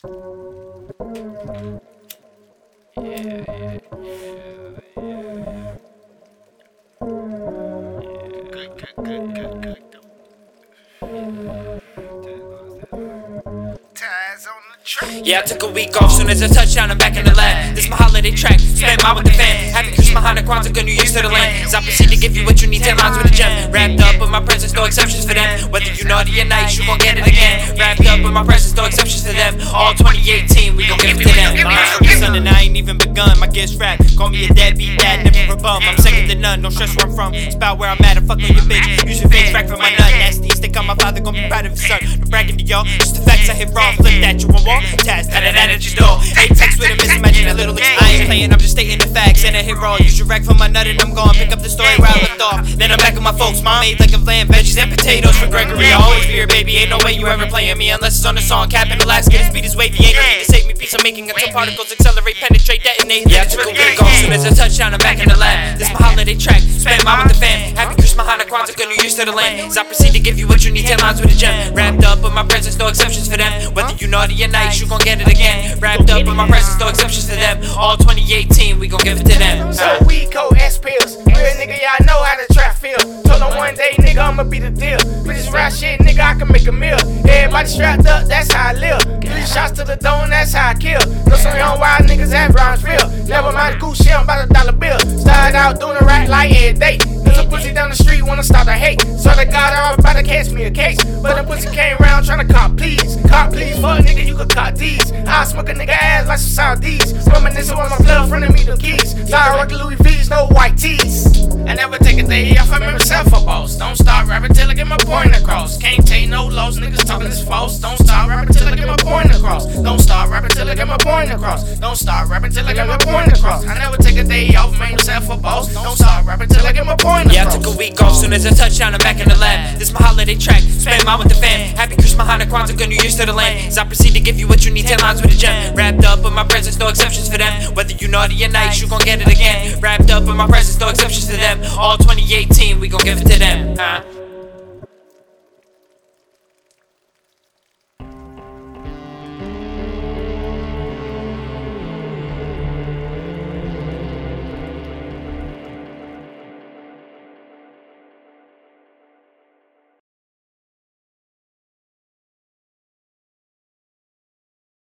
Yeah, I took a week off soon as I touched down. I'm back in the lab. This my holiday track. Spend mine with the fam. Happy Christmas, Hanukkah, Kwanzaa, good New Year's to the land. As I proceed to give you what you need. Ten lines with a gem. Wrapped up with my presents, no exceptions for them. Whether you naughty or nice, you gon' get it again. Wrapped with my presents, no exceptions for them. All 2018, we gon' give it to them. Son, I ain't even begun. My gifts rap. Call me a deadbeat dad, never a bum. I'm second to none. Don't stress where I'm from. It's about where I'm at. I fuck on your bitch. Use your face, rack for my nut. Nasty stick on my father, gon' be proud of his son. No bragging to y'all. Just the facts I hit wrong. Flip that, you won't walk. Taz, that, that, energy door. Apex with a mismatch and a little. I ain't playing, I'm just stating the facts. And I hit raw. Use your rack for my nut, and I'm gone. Pick up the story Then I'm back with my folks. Mom made like a lamb, veggies and potatoes for Gregory. I always fear, baby. Ain't no way you ever playing me unless it's on the song. Capping Alaska, the speed is wavy. Ain't to save me. Piece I'm making until particles accelerate, penetrate, detonate. Yeah, I took a week off soon as I touched down. I'm back in the lab. This my holiday track. Spend mine with the to the land. I proceed to give you what you need. Ten lines with a gem. Wrapped up with my presence, no exceptions for them. Whether you naughty or nice, you gon' get it again. Wrapped up with my presence, no exceptions for them. All 2018, we gon' give it to them. So uh. we co S pills. Real nigga, y'all know how the trap feel. Told them one day, nigga, I'ma be the deal. Bitches rap shit, nigga, I can make a meal. Everybody strapped up, that's how I live. Three shots to the dome, that's how I kill. Know some young wild niggas at Brownsville. Never mind the cool shit, I'm about a dollar bill. Started out doing the right like every day. Cause a pussy down the street wanna start to hate. So they got her about to catch me a case. But the pussy came around trying to cop please. Cop please, fuck nigga, you could cop these. I smoke a nigga ass like some Saudis. Reminiscing on my blood, of me the keys. Sorry, rock Louis V's, no white tees. I never take a day off, I myself a boss. Don't start rapping till I get my point across. Can't take no lows, niggas talking this false. Don't start rapping till I get my point across. Don't start rapping till I get my point across. Don't start rapping till I get my point across. I never take a day as I touched down. I'm back in the lab. This my holiday track. Spend mine with the fam. Happy Christmas, Hanukkah, Kwanzaa, good New Year's to the land. As I proceed to give you what you need. Ten lines with a gem. Wrapped up in my presents, no exceptions for them. Whether you naughty or nice, you gon' get it again. Wrapped up in my presents, no exceptions for them. All 2018, we gon' give it to them. Huh?